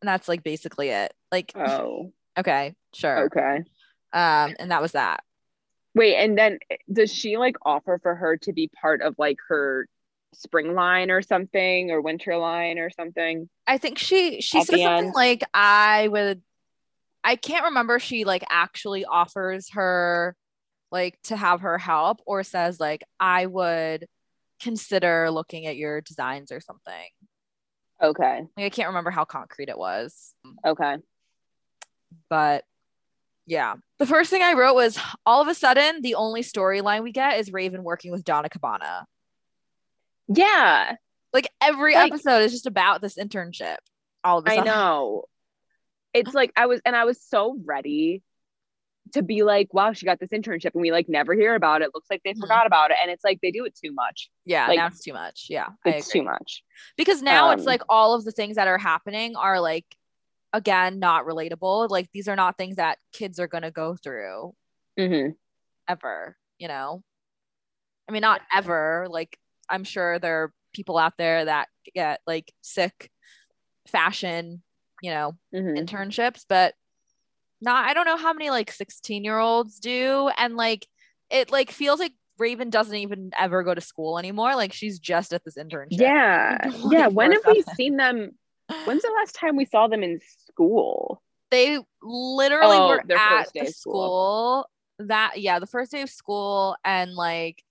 And that's like basically it. Like, Oh, okay, sure. okay. Um, and that was that. Wait, and then does she like offer for her to be part of like her spring line or something or winter line or something? I think she she At said something end. like I would I can't remember she like actually offers her like to have her help or says like I would consider looking at your designs or something. Okay. Like I can't remember how concrete it was. Okay. But yeah. The first thing I wrote was all of a sudden the only storyline we get is Raven working with Donna Cabonna. Yeah, Like every Like- episode is just about this internship. All of a sudden. I know. It's like I was, and I was so ready to be like, wow, she got this internship and we like never hear about it. Looks like they Mhm. forgot about it. And it's like they do it too much. Yeah, Like, now it's too much. Yeah. It's too much. because now it's Um, like all of the things that are happening are like again not relatable like these are not things that kids are going to go through hmm ever you know i mean not ever like i'm sure there are people out there that get like sick fashion you know hmm internships but not i don't know how many like 16 year olds do and like it like feels like raven doesn't even ever go to school anymore like she's just at this internship Yeah. Yeah. When have we seen them? When's the last time we saw them in school? they literally Oh, were at the school. school. that yeah the first day of school and like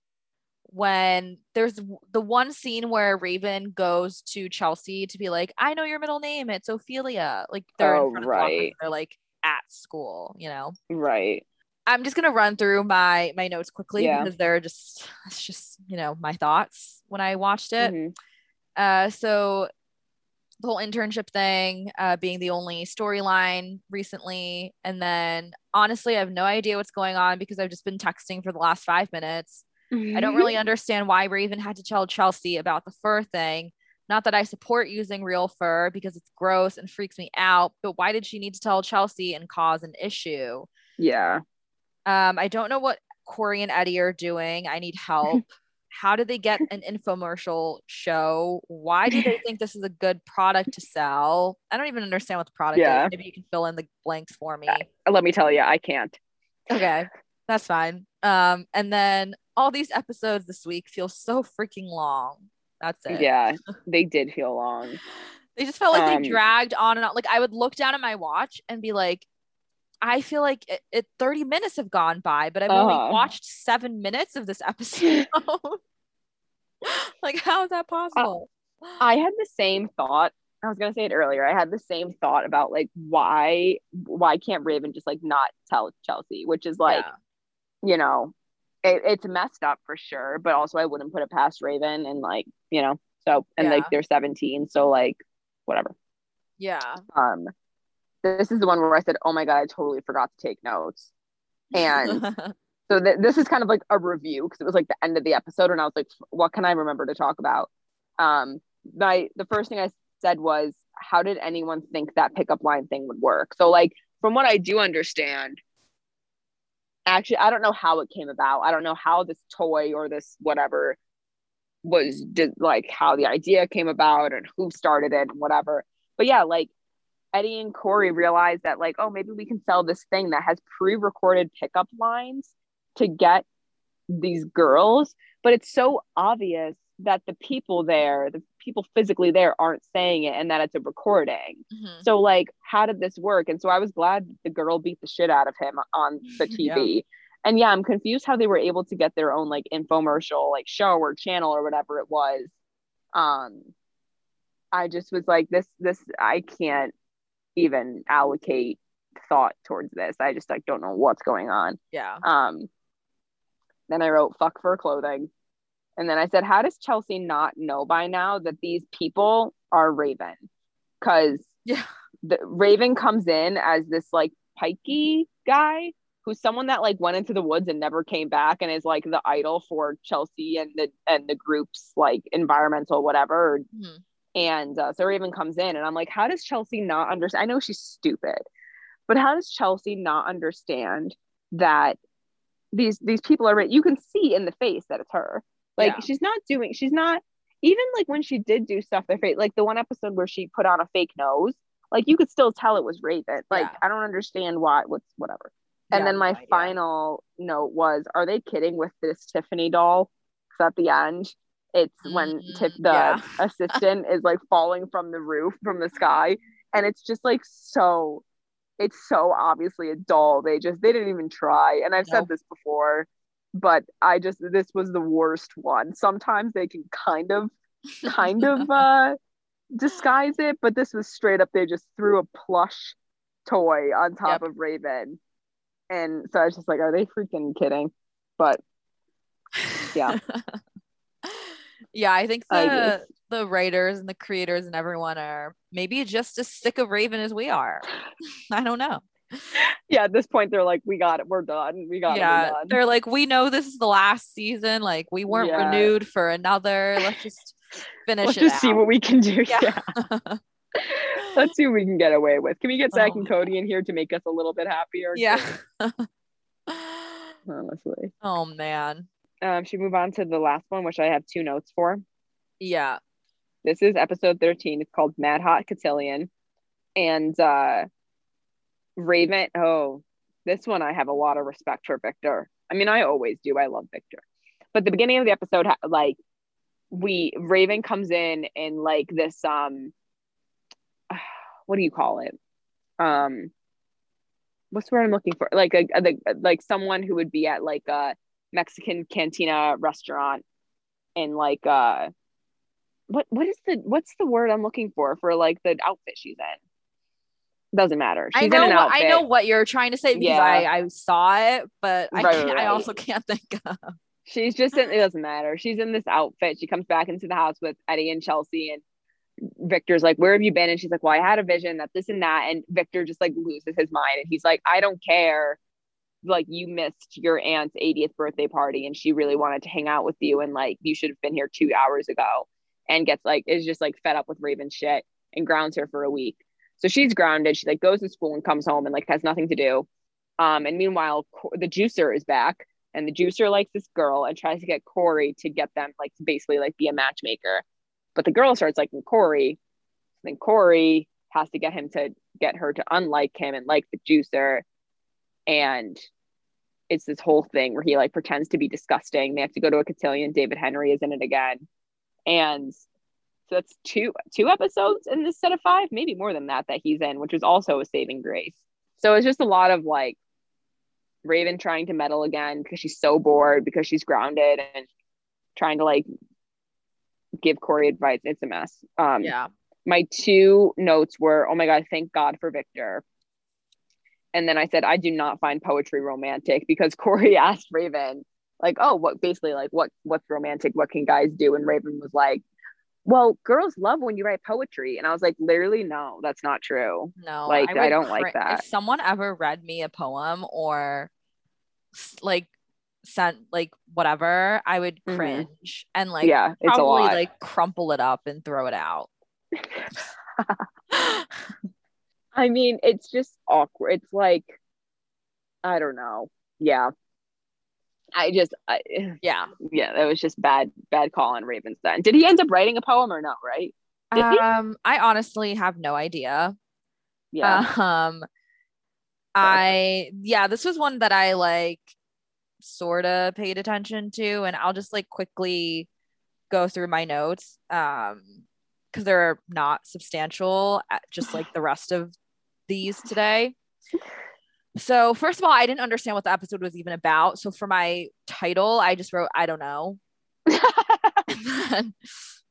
when there's the one scene where raven goes to chelsea to be like i know your middle name it's ophelia like they're Oh, in front of the right. they're like at school you know Right. i'm just gonna run through my my notes quickly Yeah. because they're just it's just you know my thoughts when i watched it Mhm. uh, so the whole internship thing uh, being the only storyline recently. And then honestly, I have no idea what's going on because I've just been texting for the last five minutes. I don't really understand why Raven had to tell Chelsea about the fur thing. Not that I support using real fur because it's gross and freaks me out, but why did she need to tell Chelsea and cause an issue? Yeah. Um, I don't know what Cory and Eddie are doing. I need help. How did they get an infomercial show? Why do they think this is a good product to sell? I don't even understand what the product Yeah. is. Maybe you can fill in the blanks for me. Let me tell you, I can't. Okay, that's fine. Um, and then all these episodes this week feel so freaking long. That's it. Yeah, they did feel long. They just felt like Um, they dragged on and on. Like I would look down at my watch and be like, I feel like it, it 30 minutes have gone by, but I've only Uh-huh. watched seven minutes of this episode. like, how is that possible? I had the same thought. I was gonna say it earlier. I had the same thought about like why why can't Raven just like not tell Chelsea, which is like Yeah. you know it, it's messed up for sure, but also I wouldn't put it past Raven and like you know so and like they're 17, so like whatever. yeah. Um, this is the one where I said, oh my god, I totally forgot to take notes. And so th- this is kind of like a review because it was like the end of the episode and I was like, what can I remember to talk about? Um, my the first thing I said was, how did anyone think that pickup line thing would work? So like from what I do understand, actually I don't know how it came about. I don't know how this toy or this whatever was did, like how the idea came about and who started it and whatever. But yeah, like Eddie and corey realized that like, oh, maybe we can sell this thing that has pre-recorded pickup lines to get these girls, but it's so obvious that the people there, the people physically there aren't saying it and that it's a recording. Mm-hmm. So like how did this work? And so I was glad the girl beat the shit out of him on the TV. yeah. And yeah, I'm confused how they were able to get their own like infomercial like show or channel or whatever it was. Um I just was like this this I can't even allocate thought towards this. I just like don't know what's going on. Yeah. Um then I wrote fuck for clothing. And then I said, how does Chelsea not know by now that these people are Raven? Because yeah, the Raven comes in as this like pikey guy who's someone that like went into the woods and never came back and is like the idol for Chelsea and the and the group's like environmental whatever. Mm-hmm. And uh, so Raven comes in and I'm like, how does Chelsea not understand? I know she's stupid, but how does Chelsea not understand that these these people are you can see in the face that it's her like yeah. she's not doing she's not even like when she did do stuff their face like the one episode where she put on a fake nose like you could still tell it was raven like yeah. i don't understand why what's whatever and yeah, then my final note was are they kidding with this tiffany doll because at the end it's mm-hmm. when Tiff, the assistant is like falling from the roof from the sky and it's just like so it's so obviously a doll. They just they didn't even try. And I've nope. said this before, but I just this was the worst one. Sometimes they can kind of kind of uh disguise it, but this was straight up they just threw a plush toy on top yep. of Raven. And so I was just like, are they freaking kidding? But yeah. yeah, I think the I the writers and the creators and everyone are maybe just as sick of Raven as we are. I don't know. Yeah, at this point they're like, we got it, we're done. We got yeah, it. Yeah, they're like, we know this is the last season. Like, we weren't yeah. renewed for another. Let's just finish Let's just out. see what we can do. Yeah. yeah. Let's see what we can get away with. Can we get Zack oh. and Cody in here to make us a little bit happier? Yeah. Honestly. Oh man. Um, should we move on to the last one, which I have two notes for? Yeah. This is episode 13. It's called Mad Hot Cotillion. And uh Raven, oh, this one I have a lot of respect for Victor. I mean, I always do. I love Victor. But the beginning of the episode, like we Raven comes in in like this um what do you call it? Um what's the word I'm looking for? Like a, a like someone who would be at like a Mexican cantina restaurant and like uh what what is the what's the word I'm looking for for like the outfit she's in? Doesn't matter. She's I know. What, I know what you're trying to say because yeah. I, I saw it, but I right, right. I also can't think of. She's just in. It doesn't matter. She's in this outfit. She comes back into the house with Eddie and Chelsea, and Victor's like, "Where have you been?" And she's like, "Well, I had a vision that this and that." And Victor just like loses his mind, and he's like, "I don't care." Like you missed your aunt's 80th birthday party, and she really wanted to hang out with you, and like you should have been here two hours ago and gets like is just like fed up with Raven shit and grounds her for a week. So she's grounded. She like goes to school and comes home and like has nothing to do. Um, and meanwhile, the juicer is back, and the juicer likes this girl and tries to get Cory to get them like to basically like be a matchmaker. But the girl starts liking Cory. Then Cory has to get him to get her to unlike him and like the juicer. And it's this whole thing where he like pretends to be disgusting. They have to go to a cotillion. David Henrie is in it again and so that's two two episodes in this set of five maybe more than that that he's in which is also a saving grace. So it's just a lot of like raven trying to meddle again because she's so bored because she's grounded and trying to like give Cory advice. It's a mess. Um yeah. my two notes were oh my god thank god for victor. And then i said i do not find poetry romantic because Cory asked raven like, oh, what basically like what what's romantic? What can guys do? And Raven was like, well, girls love when you write poetry. And I was like, literally, no, that's not true. No, like I, I don't cr- like that. If someone ever read me a poem or like sent like whatever, I would Mhm. cringe and like yeah, probably like crumple it up and throw it out. I mean, it's just awkward. It's like, I don't know. Yeah. I just, I, yeah. yeah, that was just bad, bad call on Raven's then. Did he end up writing a poem or no? Right? Did he? Um, I honestly have no idea. Yeah. Um, I yeah, this was one that I like sort of paid attention to, and I'll just like quickly go through my notes. Um, because they're not substantial, uh, just like the rest of these today. So first of all, I didn't understand what the episode was even about. So for my title, I just wrote I don't know.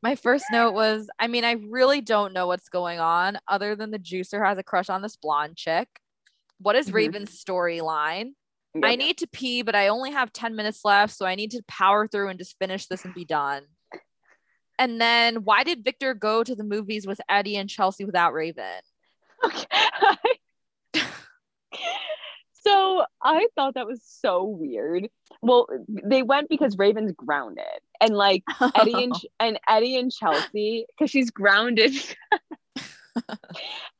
My first note was I mean, I really don't know what's going on other than the juicer has a crush on this blonde chick. What is Mhm. Raven's storyline? Yeah. I need to pee, but I only have 10 minutes left. So I need to power through and just finish this and be done. And then why did Victor go to the movies with Eddie and Chelsea without Raven? Okay. So I thought that was so weird. Well, they went because Raven's grounded, and like Eddie and and Eddie and Chelsea because she's grounded.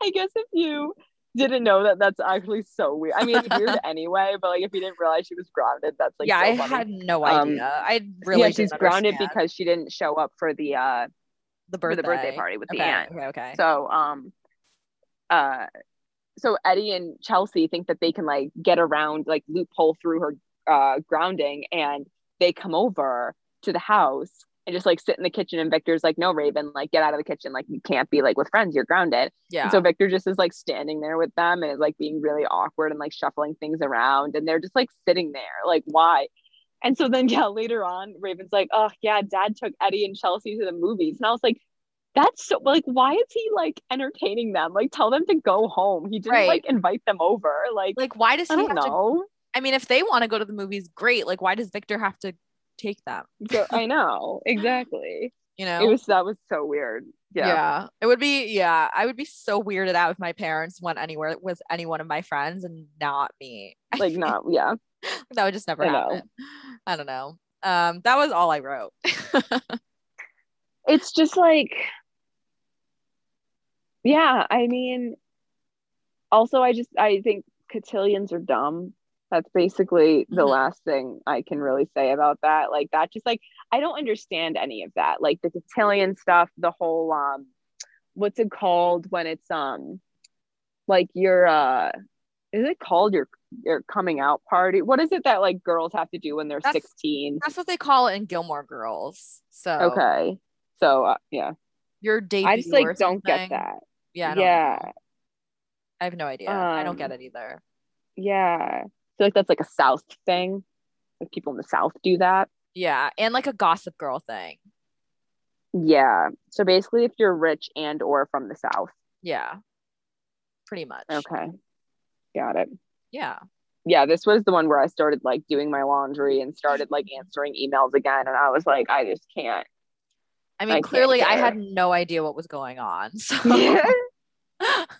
I guess if you didn't know that, that's actually so weird. I mean, it's weird anyway, but like if you didn't realize she was grounded, that's like yeah, so I funny. had no Um, idea. I really yeah, she's grounded understand because she didn't show up for the uh the birthday, the birthday party with okay, the aunt. Okay, okay. So um uh so Eddie and Chelsea think that they can like get around like loophole through her uh grounding and they come over to the house and just like sit in the kitchen and Victor's like no Raven like get out of the kitchen like you can't be like with friends you're grounded. yeah. And so Victor just is like standing there with them and is like being really awkward and like shuffling things around and they're just like sitting there like why? And so then yeah later on Raven's like oh yeah dad took Eddie and Chelsea to the movies and I was like that's so like why is he like entertaining them like tell them to go home he didn't Right. like invite them over like, like why does I he don't have to know I mean, if they want to go to the movies, great. Like, why does Victor have to take them? So- I know exactly You know? it was that was so weird yeah, yeah It would be, yeah. I would be so weirded out if my parents went anywhere with any one of my friends and not me. like not yeah that would just never I know. happen. I don't know. Um, that was all I wrote. it's just like yeah i mean also i just i think cotillions are dumb that's basically the Mhm. last thing i can really say about that like that just like i don't understand any of that like the cotillion stuff the whole um what's it called when it's um like your uh is it called your your coming out party what is it that like girls have to do when they're 16 That's what they call it in Gilmore Girls. So okay so uh, yeah your debut. i just like don't get that Yeah. I don't yeah know. I have no idea. I don't get Um, it either. Yeah. I feel like that's like a South thing. Like people in the South do that. Yeah. And like a gossip girl thing. Yeah. So basically if you're rich and or from the South. Yeah. Pretty much. Okay. Got it. Yeah. Yeah, this was the one where I started like doing my laundry and started like answering emails again. And I was like, I just can't. I mean, can't clearly I had no idea what was going on. So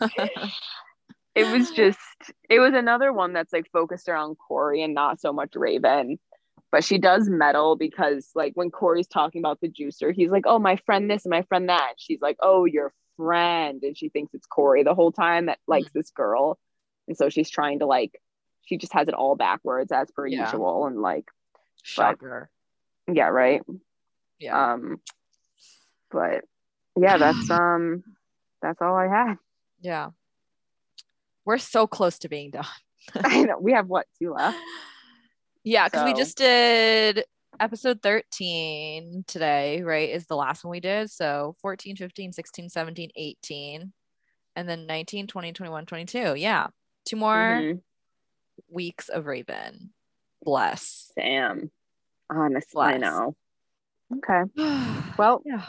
it was just it was another one that's like focused around Cory and not so much Raven. But she does meddle because like when Cory's talking about the juicer, he's like, Oh, my friend this and my friend that. She's like, Oh, your friend. And she thinks it's Cory the whole time that likes this girl. And so she's trying to like she just has it all backwards as per Yeah. usual. And like, shocker. yeah, right. Yeah. Um but yeah, that's um that's all I had. Yeah. We're so close to being done. I know we have what two left. Yeah, because we just did episode 13 today, right? Is the last one we did. So 14, 15, 16, 17, 18, and then 19, 20, 21, 22. Yeah. Two more Mhm. weeks of Raven. Bless. Sam. Honestly, I know. Okay. well, Well, yeah,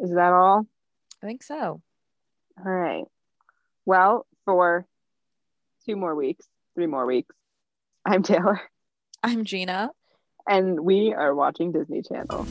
is that all? I think so. All right. Well, for two more weeks, three more weeks, I'm Taylor, I'm Geena. and we are watching Disney Channel.